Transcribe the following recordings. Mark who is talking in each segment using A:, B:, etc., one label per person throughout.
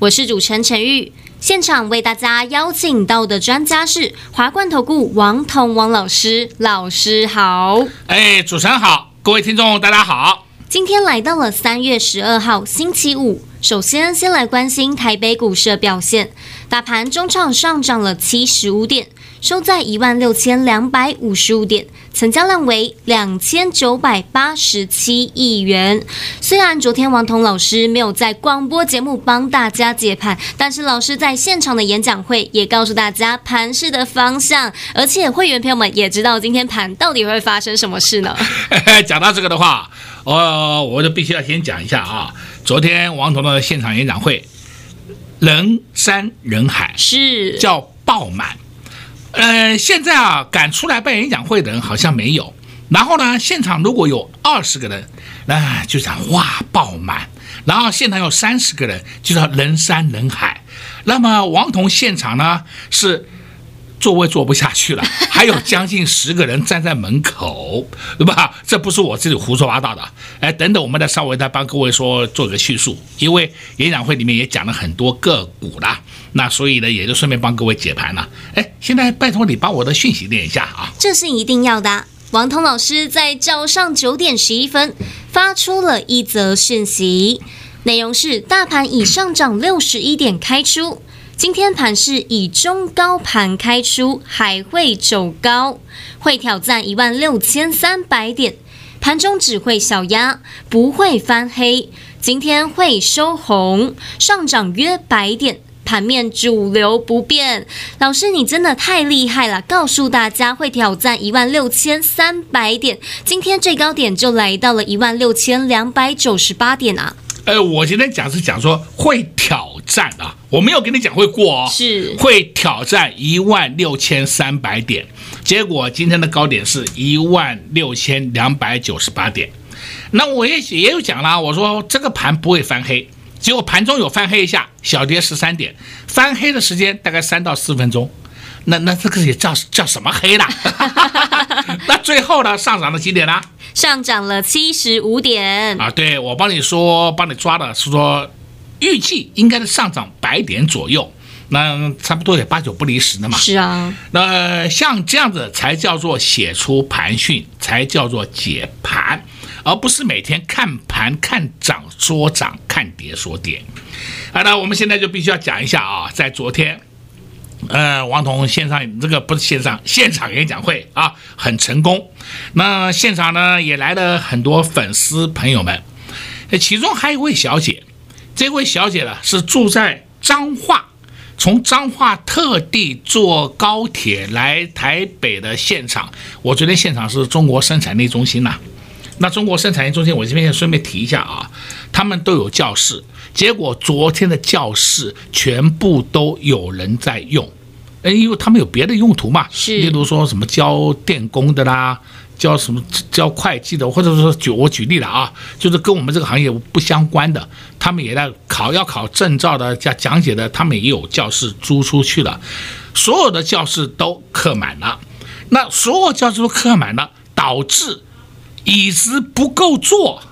A: 我是主持人陈玉。现场为大家邀请到的专家是华冠投顾王彤王老师，老师好。
B: 哎，主持人好，各位听众大家好。
A: 今天来到了三月十二号星期五，首先先来关心台北股市的表现，大盘中场上涨了七十五点。收在一万六千两百五十五点，成交量为两千九百八十七亿元。虽然昨天王彤老师没有在广播节目帮大家解盘，但是老师在现场的演讲会也告诉大家盘势的方向，而且会员朋友们也知道今天盘到底会发生什么事呢？
B: 讲到这个的话，呃，我就必须要先讲一下啊，昨天王彤的现场演讲会，人山人海，
A: 是
B: 叫爆满。呃，现在啊，敢出来办演讲会的人好像没有。然后呢，现场如果有二十个人，那、就讲哇爆满。然后现场有三十个人，就叫人山人海。那么王彤现场呢是座位坐不下去了，还有将近十个人站在门口，对吧？这不是我自己胡说八道的。哎，等等，我们再稍微再帮各位说做个叙述，因为演讲会里面也讲了很多个股啦。那所以呢，也就顺便帮各位解盘了。哎，现在拜托你把我的讯息念一下啊！
A: 这是一定要的。王彤老师在早上九点十一分发出了一则讯息，内容是：大盘已上涨六十一点开出，今天盘是以中高盘开出，还会走高，会挑战一万六千三百点，盘中只会小压，不会翻黑，今天会收红，上涨约百点。盘面主流不变，老师你真的太厉害了！告诉大家会挑战一万六千三百点，今天最高点就来到了一万六千两百九十八点啊！
B: 呃，我今天讲是讲说会挑战啊，我没有跟你讲会过哦，
A: 是会
B: 挑战一万六千三百点，结果今天的高点是一万六千两百九十八点，那我也也有讲啦，我说这个盘不会翻黑。结果盘中有翻黑一下，小跌十三点，翻黑的时间大概三到四分钟，那那这个也叫叫什么黑啦？那最后呢，上涨了几点呢？
A: 上涨了七十五点
B: 啊！对，我帮你说，帮你抓的是说，预计应该是上涨百点左右，那差不多也八九不离十的嘛。
A: 是啊，
B: 那像这样子才叫做写出盘讯，才叫做解盘。而不是每天看盘看涨说涨，看跌说跌。好的，我们现在就必须要讲一下啊，在昨天，呃，王彤线上这个不是线上现场演讲会啊，很成功。那现场呢也来了很多粉丝朋友们，其中还有一位小姐，这位小姐呢是住在彰化，从彰化特地坐高铁来台北的现场。我昨天现场是中国生产力中心呐。那中国生产力中心，我这边也顺便提一下啊，他们都有教室，结果昨天的教室全部都有人在用，哎，因为他们有别的用途嘛，
A: 是，
B: 例如说什么教电工的啦，教什么教会计的，或者说举我举例了啊，就是跟我们这个行业不相关的，他们也在考要考证照的讲讲解的，他们也有教室租出去了，所有的教室都客满了，那所有教室都客满了，导致。椅子不够坐，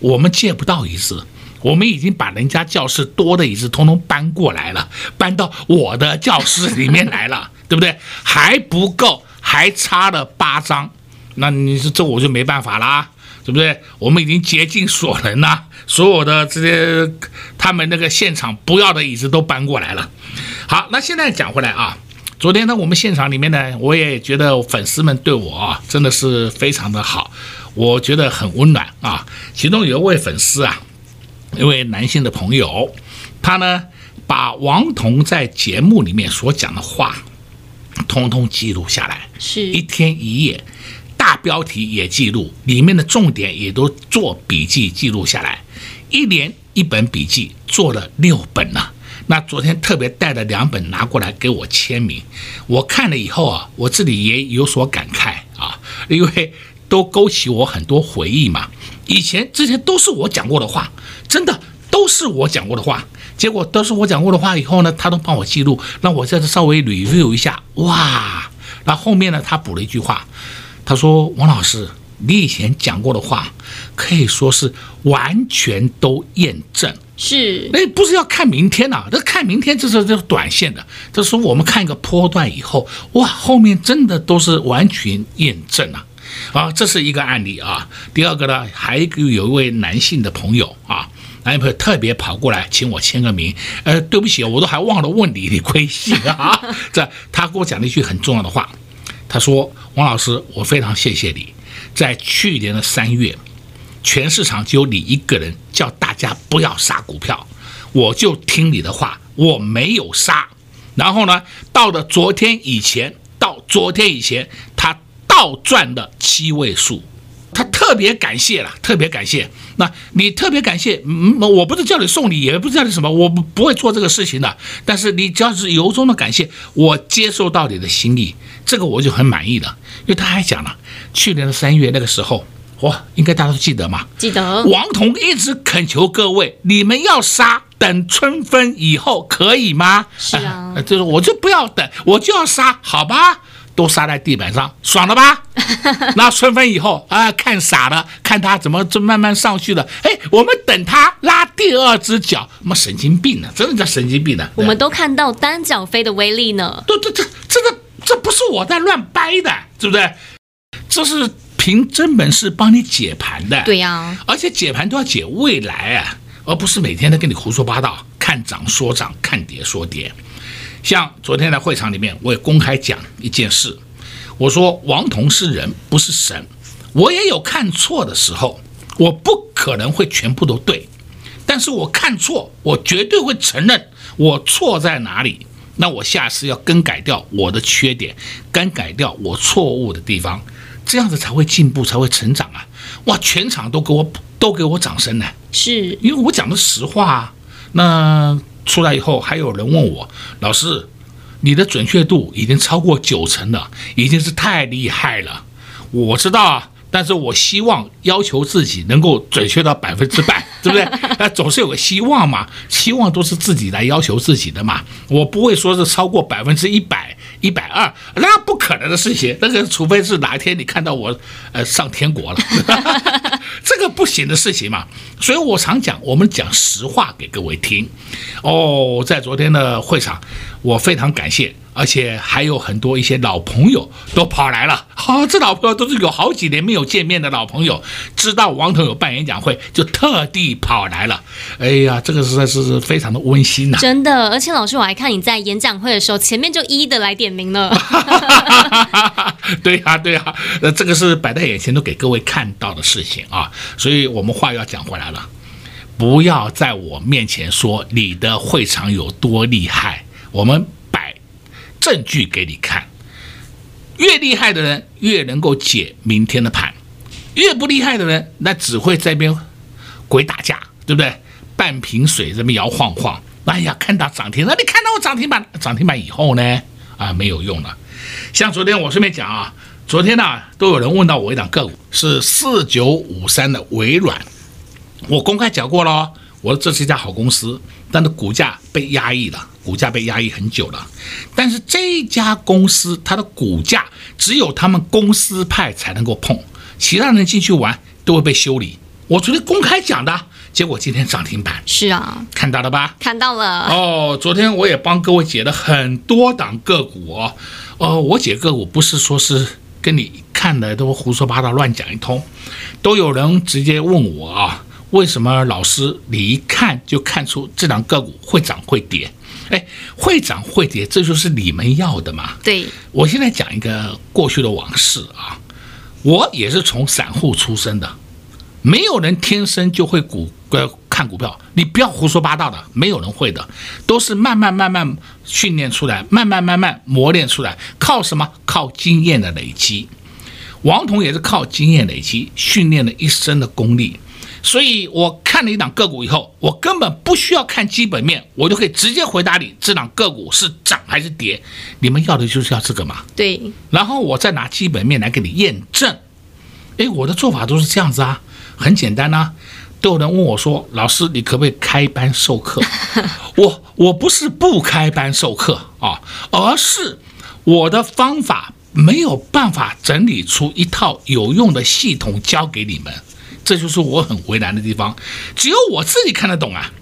B: 我们借不到椅子。我们已经把人家教室多的椅子通通搬过来了，搬到我的教室里面来了，对不对？还不够，还差了八张。那你说这我就没办法啦，对不对？我们已经竭尽所能啦，所有的这些他们那个现场不要的椅子都搬过来了。好，那现在讲回来啊。昨天呢，我们现场里面呢，我也觉得粉丝们对我啊，真的是非常的好，我觉得很温暖啊。其中有一位粉丝啊，一位男性的朋友，他呢把王彤在节目里面所讲的话，通通记录下来，
A: 是
B: 一天一夜，大标题也记录，里面的重点也都做笔记记录下来，一连一本笔记做了六本了。那昨天特别带了两本拿过来给我签名，我看了以后啊，我自己也有所感慨啊，因为都勾起我很多回忆嘛。以前这些都是我讲过的话，真的都是我讲过的话。结果都是我讲过的话以后呢，他都帮我记录，让我在这稍微 review 一下。哇，那后面呢，他补了一句话，他说：“王老师。”你以前讲过的话，可以说是完全都验证。
A: 是，
B: 那不是要看明天呐、啊？这看明天这是这是短线的。这是我们看一个波段以后，哇，后面真的都是完全验证啊！啊，这是一个案例啊。第二个呢，还有一位男性的朋友啊，男朋友特别跑过来请我签个名。呃，对不起，我都还忘了问你你贵姓啊。这他给我讲了一句很重要的话，他说：“王老师，我非常谢谢你。”在去年的三月，全市场只有你一个人叫大家不要杀股票，我就听你的话，我没有杀。然后呢，到了昨天以前，到昨天以前，他倒赚的七位数，他特别感谢了，特别感谢。那你特别感谢，嗯，我不是叫你送礼，也不是叫你什么，我不不会做这个事情的。但是你只要是由衷的感谢，我接受到你的心意，这个我就很满意的。因为他还讲了，去年的三月那个时候，哇，应该大家都记得吗？
A: 记得。
B: 王彤一直恳求各位，你们要杀，等春分以后可以吗？
A: 是啊，
B: 呃、就是我就不要等，我就要杀，好吧？都撒在地板上，爽了吧？那春分以后啊，看傻了，看他怎么就慢慢上去了。哎，我们等他拉第二只脚，妈神经病呢？真的叫神经病呢？
A: 我们都看到单脚飞的威力呢。
B: 对对对，这个。这不是我在乱掰的，对不对？这是凭真本事帮你解盘的。
A: 对呀，
B: 而且解盘都要解未来啊，而不是每天都跟你胡说八道，看涨说涨，看跌说跌。像昨天在会场里面，我也公开讲一件事，我说王彤是人，不是神，我也有看错的时候，我不可能会全部都对，但是我看错，我绝对会承认我错在哪里。那我下次要更改掉我的缺点，更改掉我错误的地方，这样子才会进步，才会成长啊！哇，全场都给我都给我掌声呢，
A: 是
B: 因为我讲的实话啊。那出来以后，还有人问我，老师，你的准确度已经超过九成了，已经是太厉害了。我知道啊。但是我希望要求自己能够准确到百分之百，对不对？那总是有个希望嘛，希望都是自己来要求自己的嘛。我不会说是超过百分之一百、一百二，那不可能的事情。那个除非是哪一天你看到我，呃，上天国了，这个不行的事情嘛。所以我常讲，我们讲实话给各位听。哦，在昨天的会场，我非常感谢。而且还有很多一些老朋友都跑来了，好，这老朋友都是有好几年没有见面的老朋友，知道王彤有办演讲会，就特地跑来了。哎呀，这个实在是非常的温馨呐！
A: 真的，而且老师，我还看你在演讲会的时候，前面就一一的来点名了。
B: 对呀，对呀，呃，这个是摆在眼前都给各位看到的事情啊，所以我们话要讲回来了，不要在我面前说你的会场有多厉害，我们。证据给你看，越厉害的人越能够解明天的盘，越不厉害的人那只会在边鬼打架，对不对？半瓶水这么摇晃晃，哎呀，看到涨停了，你看到我涨停板，涨停板以后呢，啊，没有用了。像昨天我顺便讲啊，昨天呢都有人问到我一档个股是四九五三的微软，我公开讲过了，我说这是一家好公司，但是股价被压抑了。股价被压抑很久了，但是这家公司它的股价只有他们公司派才能够碰，其他人进去玩都会被修理。我昨天公开讲的，结果今天涨停板。
A: 是啊，
B: 看到了吧？
A: 看到了。
B: 哦，昨天我也帮各位解了很多档个股哦。哦，我解个股不是说是跟你看的都胡说八道乱讲一通，都有人直接问我啊，为什么老师你一看就看出这档个股会涨会跌？哎，会涨会跌，这就是你们要的嘛？
A: 对，
B: 我现在讲一个过去的往事啊，我也是从散户出身的，没有人天生就会股呃看股票，你不要胡说八道的，没有人会的，都是慢慢慢慢训练出来，慢慢慢慢磨练出来，靠什么？靠经验的累积。王彤也是靠经验累积，训练了一身的功力。所以我看了一档个股以后，我根本不需要看基本面，我就可以直接回答你这档个股是涨还是跌。你们要的就是要这个嘛？
A: 对。
B: 然后我再拿基本面来给你验证。哎，我的做法都是这样子啊，很简单啊。都有人问我说：“老师，你可不可以开班授课？” 我我不是不开班授课啊，而是我的方法没有办法整理出一套有用的系统教给你们，这就是我很为难的地方。只有我自己看得懂啊，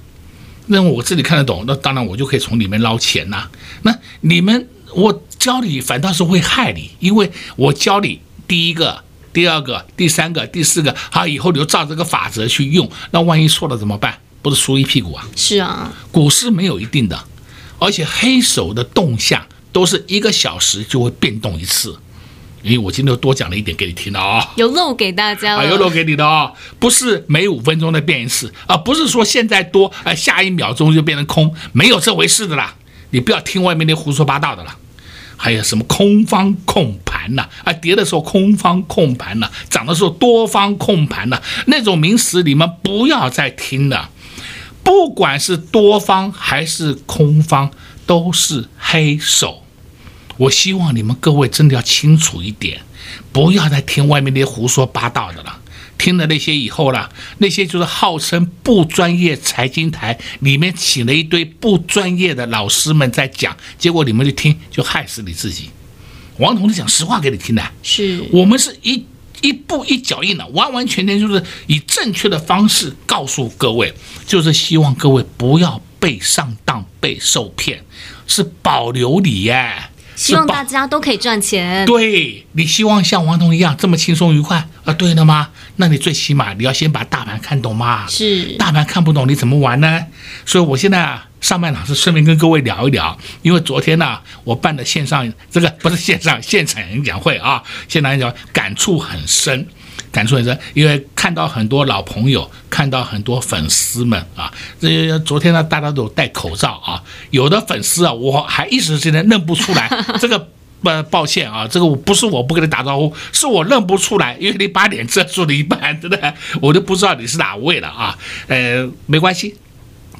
B: 那我自己看得懂，那当然我就可以从里面捞钱呐。那你们我教你反倒是会害你，因为我教你第一个。第二个、第三个、第四个，好，以后你就照这个法则去用，那万一错了怎么办？不是输一屁股啊！
A: 是啊，
B: 股市没有一定的，而且黑手的动向都是一个小时就会变动一次。因为我今天又多讲了一点给你听了啊，
A: 有漏给大家
B: 啊，有漏给你的啊，不是每五分钟的变一次啊，不是说现在多，哎，下一秒钟就变成空，没有这回事的啦。你不要听外面那胡说八道的了。还有什么空方控盘呐？啊，跌的时候空方控盘呐，涨的时候多方控盘呐，那种名词你们不要再听了。不管是多方还是空方，都是黑手。我希望你们各位真的要清楚一点，不要再听外面那些胡说八道的了。听了那些以后了，那些就是号称不专业财经台里面请了一堆不专业的老师们在讲，结果你们就听就害死你自己。王彤是讲实话给你听的，
A: 是
B: 我们是一一步一脚印的，完完全全就是以正确的方式告诉各位，就是希望各位不要被上当、被受骗，是保留你耶。
A: 希望大家都可以赚钱。
B: 对，你希望像王彤一样这么轻松愉快啊？对的吗？那你最起码你要先把大盘看懂嘛。
A: 是，大
B: 盘看不懂你怎么玩呢？所以我现在啊，上半场是顺便跟各位聊一聊，因为昨天呢，我办的线上这个不是线上现场演讲会啊，现场演讲感触很深。感触很深，因为看到很多老朋友，看到很多粉丝们啊，这昨天呢，大家都戴口罩啊，有的粉丝啊，我还一时之间认不出来，这个不抱歉啊，这个我不是我不跟你打招呼，是我认不出来，因为你把脸遮住了一半，对不对？我都不知道你是哪位了啊，呃，没关系，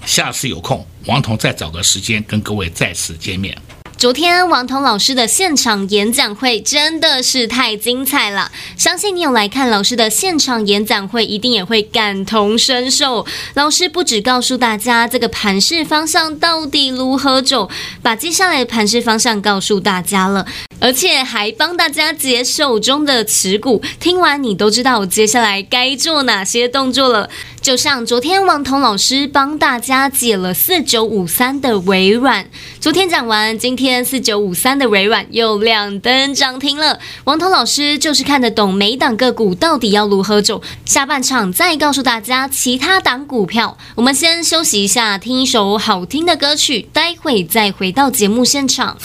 B: 下次有空，王彤再找个时间跟各位再次见面。
A: 昨天王彤老师的现场演讲会真的是太精彩了，相信你有来看老师的现场演讲会，一定也会感同身受。老师不只告诉大家这个盘势方向到底如何走，把接下来的盘势方向告诉大家了，而且还帮大家解手中的持股。听完你都知道接下来该做哪些动作了。就像昨天王彤老师帮大家解了四九五三的微软，昨天讲完，今天四九五三的微软又亮灯涨停了。王彤老师就是看得懂每档个股到底要如何走，下半场再告诉大家其他档股票。我们先休息一下，听一首好听的歌曲，待会再回到节目现场。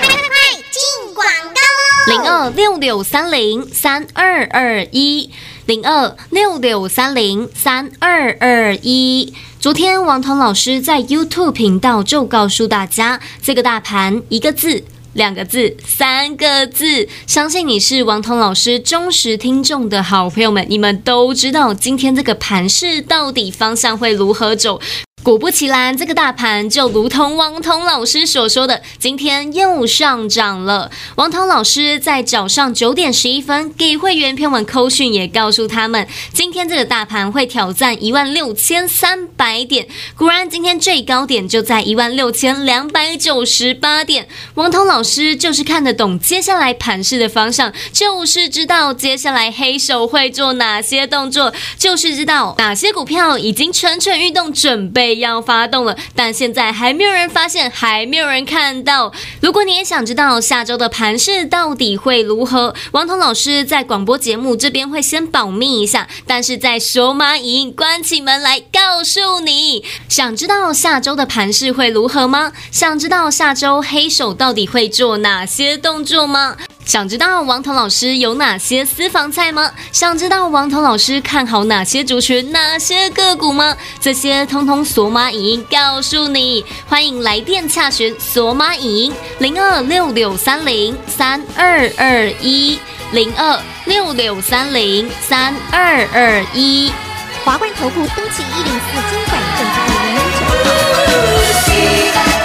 A: 快快快，进广告喽！零二六六三零三二二一。零二六六三零三二二一。昨天王彤老师在 YouTube 频道就告诉大家，这个大盘一个字、两个字、三个字，相信你是王彤老师忠实听众的好朋友们，你们都知道今天这个盘势到底方向会如何走。果不其然，这个大盘就如同王彤老师所说的，今天又上涨了。王彤老师在早上九点十一分给会员朋友们扣讯，也告诉他们，今天这个大盘会挑战一万六千三百点。果然，今天最高点就在一万六千两百九十八点。王彤老师就是看得懂接下来盘势的方向，就是知道接下来黑手会做哪些动作，就是知道哪些股票已经蠢蠢欲动，准备。要发动了，但现在还没有人发现，还没有人看到。如果你也想知道下周的盘势到底会如何，王彤老师在广播节目这边会先保密一下，但是在手马影音关起门来告诉你。想知道下周的盘势会如何吗？想知道下周黑手到底会做哪些动作吗？想知道王彤老师有哪些私房菜吗？想知道王彤老师看好哪些族群、哪些个股吗？这些通通索马影音告诉你。欢迎来电洽询索马影音零二六六三零三二二一零二六六三零三二二一。
C: 华冠投顾登记一零四金管证字第零零九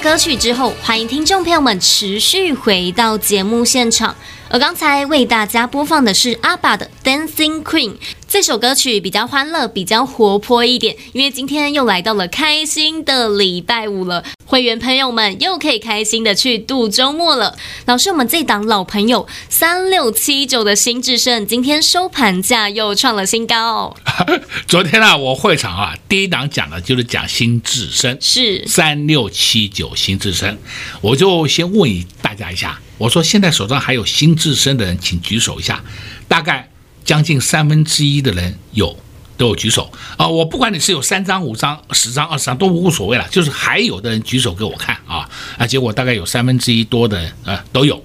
A: 歌曲之后，欢迎听众朋友们持续回到节目现场。而刚才为大家播放的是阿爸的《Dancing Queen》。这首歌曲比较欢乐，比较活泼一点，因为今天又来到了开心的礼拜五了，会员朋友们又可以开心的去度周末了。老师，我们这档老朋友三六七九的新智胜，今天收盘价又创了新高。
B: 昨天啊，我会场啊，第一档讲的就是讲新智胜，
A: 是
B: 三六七九新智胜，我就先问大家一下，我说现在手上还有新至升的人，请举手一下，大概。将近三分之一的人有都有举手啊！我不管你是有三张、五张、十张、二十张都无所谓了，就是还有的人举手给我看啊！啊，结果大概有三分之一多的人啊都有。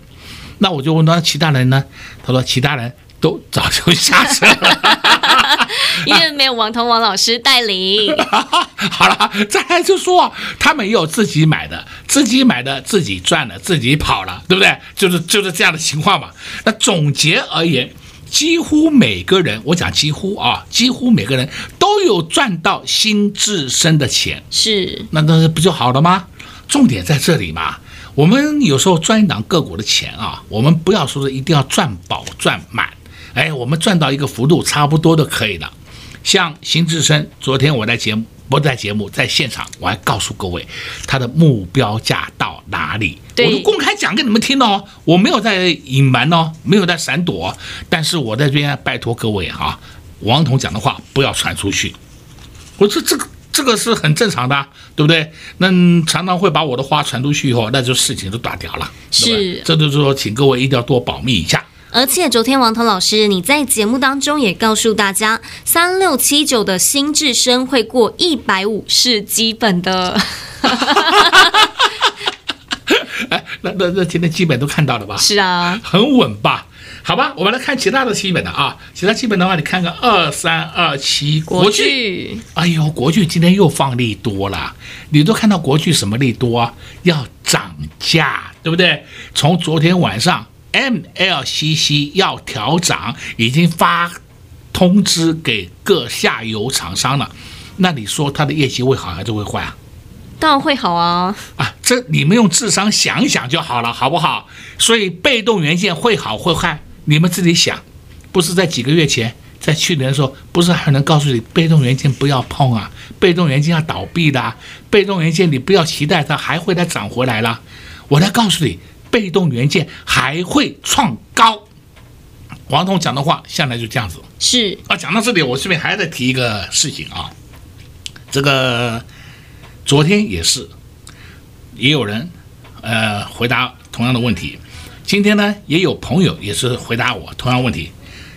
B: 那我就问他其他人呢？他说其他人都早就 下车了，
A: 因为没有王彤王老师带领。
B: 好了，再来就说他们也有自己买的，自己买的自己赚了，自己跑了，对不对？就是就是这样的情况嘛。那总结而言。几乎每个人，我讲几乎啊，几乎每个人都有赚到新至升的钱，
A: 是，
B: 那那不就好了吗？重点在这里嘛。我们有时候赚一档个股的钱啊，我们不要说是一定要赚饱赚满，哎，我们赚到一个幅度差不多就可以了。像邢志深，昨天我在节目。不在节目，在现场，我还告诉各位，他的目标价到哪里？我都公开讲给你们听哦，我没有在隐瞒哦，没有在闪躲，但是我在这边拜托各位哈，王彤讲的话不要传出去。我说这个这个是很正常的，对不对？那常常会把我的话传出去以后，那就事情就断掉了。
A: 是，
B: 这就是说，请各位一定要多保密一下。
A: 而且昨天王彤老师你在节目当中也告诉大家，三六七九的新智升会过一百五是基本的。
B: 哎，那那那今天基本都看到了吧？
A: 是啊，
B: 很稳吧？好吧，我们来看其他的基本的啊，其他基本的话，你看看二三二七国剧，哎呦，国剧今天又放利多了，你都看到国剧什么利多啊？要涨价，对不对？从昨天晚上 MLCC 要调涨，已经发通知给各下游厂商了，那你说它的业绩会好还是会坏啊？
A: 当然会好啊！
B: 啊，这你们用智商想想就好了，好不好？所以被动元件会好会坏，你们自己想。不是在几个月前，在去年的时候，不是还有人告诉你被动元件不要碰啊，被动元件要倒闭的，被动元件你不要期待它还会再涨回来了。我来告诉你，被动元件还会创高。王彤讲的话向来就这样子。
A: 是
B: 啊，讲到这里，我顺便还得提一个事情啊，这个。昨天也是，也有人，呃，回答同样的问题。今天呢，也有朋友也是回答我同样问题。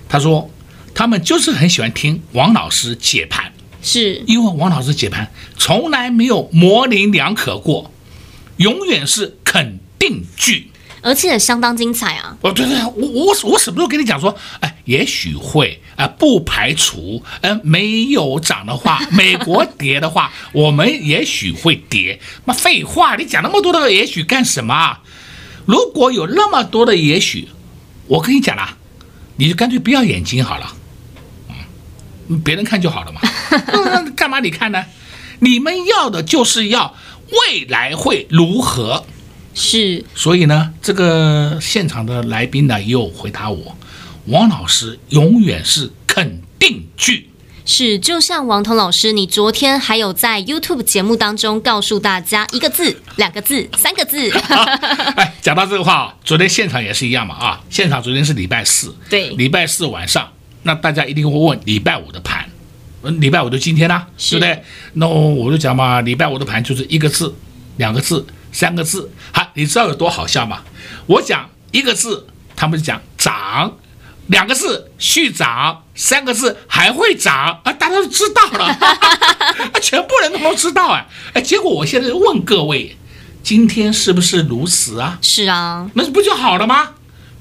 B: 他说，他们就是很喜欢听王老师解盘，
A: 是
B: 因为王老师解盘从来没有模棱两可过，永远是肯定句。
A: 而且相当精彩啊！
B: 哦，对对，我我我什么时候跟你讲说，哎，也许会，啊，不排除，嗯，没有涨的话，美国跌的话，我们也许会跌。妈废话，你讲那么多的也许干什么？如果有那么多的也许，我跟你讲啦，你就干脆不要眼睛好了，嗯，别人看就好了嘛，嗯，干嘛你看呢？你们要的就是要未来会如何。
A: 是，
B: 所以呢，这个现场的来宾呢，也有回答我，王老师永远是肯定句。
A: 是，就像王彤老师，你昨天还有在 YouTube 节目当中告诉大家一个字、两个字、三个字。
B: 哎，讲到这个话，昨天现场也是一样嘛啊，现场昨天是礼拜四，
A: 对，
B: 礼拜四晚上，那大家一定会问礼拜五的盘，嗯，礼拜五就今天啦，对不对？那我就讲嘛，礼拜五的盘就是一个字、两个字。三个字，好，你知道有多好笑吗？我讲一个字，他们讲涨；两个字续涨；三个字还会涨啊！大家都知道了，啊，全部人都都知道啊！哎，结果我现在问各位，今天是不是如此啊？
A: 是啊，
B: 那不就好了吗？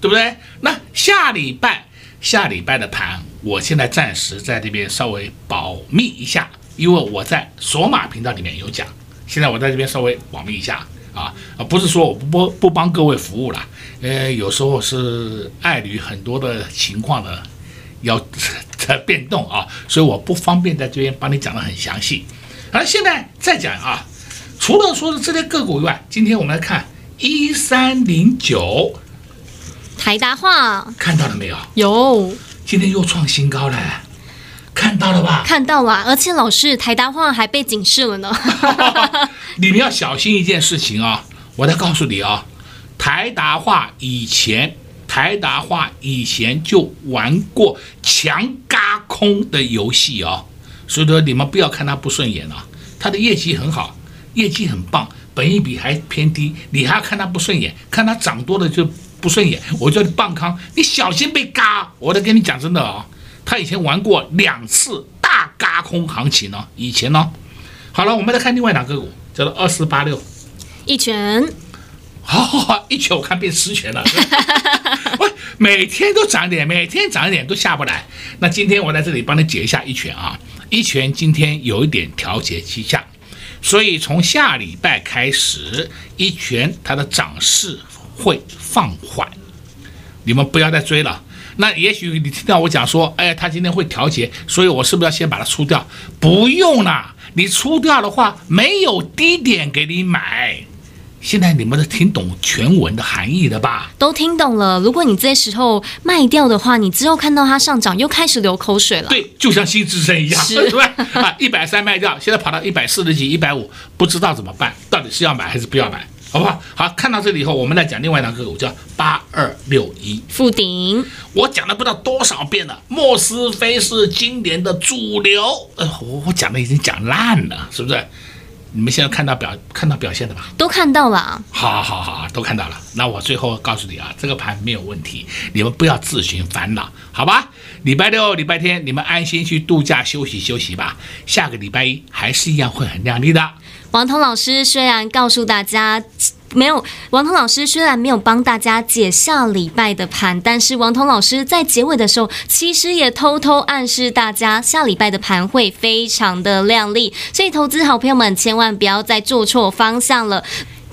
B: 对不对？那下礼拜下礼拜的盘，我现在暂时在这边稍微保密一下，因为我在索马频道里面有讲，现在我在这边稍微保密一下。啊啊，不是说我不不不帮各位服务了，呃，有时候是碍于很多的情况呢要 在变动啊，所以我不方便在这边帮你讲得很详细。而现在再讲啊，除了说的这些个股以外，今天我们来看一三零九
A: 台达化，看
B: 到了没有？
A: 有，
B: 今天又创新高了。看到了吧？
A: 看到了，而且老师台达化还被警示了呢。
B: 你们要小心一件事情啊！我再告诉你啊，台达化以前，台达化以前就玩过强嘎空的游戏啊，所以说你们不要看他不顺眼啊，他的业绩很好，业绩很棒，本益比还偏低，你还要看他不顺眼，看他涨多了就不顺眼，我叫你棒康，你小心被嘎！我得跟你讲真的啊。他以前玩过两次大嘎空行情呢，以前呢，好了，我们来看另外两个股，叫做二四八六，
A: 一拳，
B: 好好好，一拳我看变十拳了，喂，每天都涨点，每天涨一点都下不来。那今天我在这里帮你解一下一拳啊，一拳今天有一点调节迹象，所以从下礼拜开始，一拳它的涨势会放缓，你们不要再追了。那也许你听到我讲说，哎，他今天会调节，所以我是不是要先把它出掉？不用啦，你出掉的话，没有低点给你买。现在你们都听懂全文的含义了吧？
A: 都听懂了。如果你这时候卖掉的话，你之后看到它上涨，又开始流口水了。
B: 对，就像新智深一样，是 对不对？啊，一百三卖掉，现在跑到一百四十几、一百五，不知道怎么办？到底是要买还是不要买？好不好？好，看到这里以后，我们来讲另外一档个股，叫八二六一
A: 富鼎。
B: 我讲了不知道多少遍了，莫斯菲是今年的主流。呃，我我讲的已经讲烂了，是不是？你们现在看到表看到表现的吧？
A: 都看到了。
B: 好好好，都看到了。那我最后告诉你啊，这个盘没有问题，你们不要自寻烦恼，好吧？礼拜六、礼拜天，你们安心去度假休息休息吧。下个礼拜一还是一样会很亮丽的。
A: 王彤老师虽然告诉大家没有，王彤老师虽然没有帮大家解下礼拜的盘，但是王彤老师在结尾的时候，其实也偷偷暗示大家下礼拜的盘会非常的亮丽，所以投资好朋友们千万不要再做错方向了。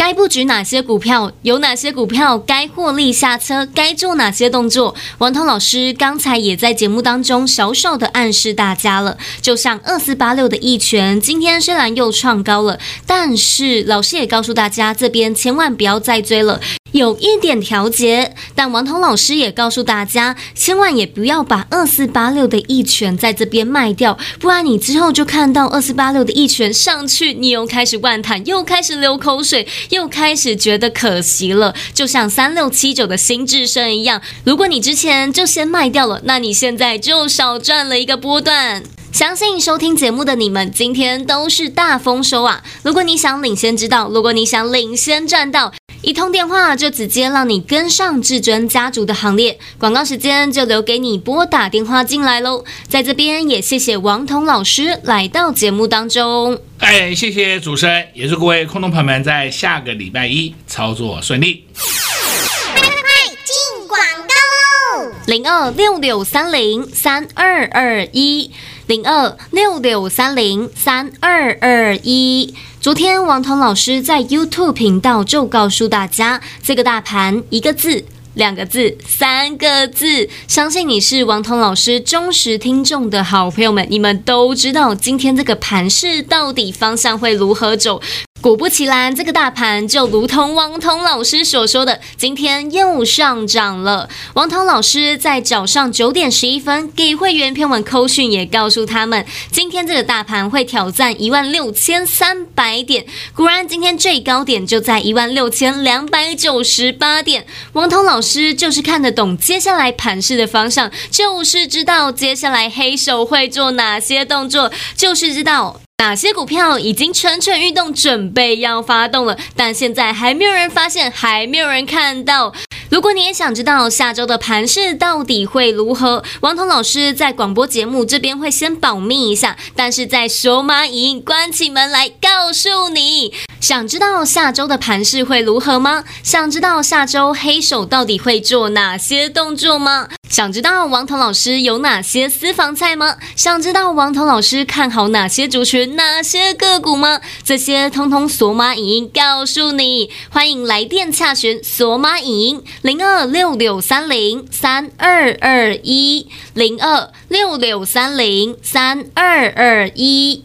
A: 该布局哪些股票？有哪些股票该获利下车？该做哪些动作？王彤老师刚才也在节目当中小小的暗示大家了。就像二四八六的一拳，今天虽然又创高了，但是老师也告诉大家，这边千万不要再追了。有一点调节，但王彤老师也告诉大家，千万也不要把二四八六的一拳在这边卖掉，不然你之后就看到二四八六的一拳上去，你又开始万谈，又开始流口水，又开始觉得可惜了，就像三六七九的新至升一样。如果你之前就先卖掉了，那你现在就少赚了一个波段。相信收听节目的你们今天都是大丰收啊！如果你想领先知道，如果你想领先赚到。一通电话就直接让你跟上至尊家族的行列，广告时间就留给你拨打电话进来喽。在这边也谢谢王彤老师来到节目当中。
B: 哎，谢谢主持人，也祝各位空洞朋友们在下个礼拜一操作顺利。
C: 快快快，进广告喽！
A: 零二六六三零三二二一，零二六六三零三二二一。昨天王彤老师在 YouTube 频道就告诉大家，这个大盘一个字、两个字、三个字，相信你是王彤老师忠实听众的好朋友们，你们都知道今天这个盘势到底方向会如何走。果不其然，这个大盘就如同王彤老师所说的，今天又上涨了。王彤老师在早上九点十一分给会员朋友们扣讯，也告诉他们，今天这个大盘会挑战一万六千三百点。果然，今天最高点就在一万六千两百九十八点。王彤老师就是看得懂接下来盘势的方向，就是知道接下来黑手会做哪些动作，就是知道。哪些股票已经蠢蠢欲动，准备要发动了，但现在还没有人发现，还没有人看到。如果你也想知道下周的盘势到底会如何，王彤老师在广播节目这边会先保密一下，但是在手马影关起门来告诉你。想知道下周的盘势会如何吗？想知道下周黑手到底会做哪些动作吗？想知道王彤老师有哪些私房菜吗？想知道王彤老师看好哪些族群、哪些个股吗？这些通通索马影音告诉你。欢迎来电洽询索马影音零二六六三零三二二一零二六六三零三二二一。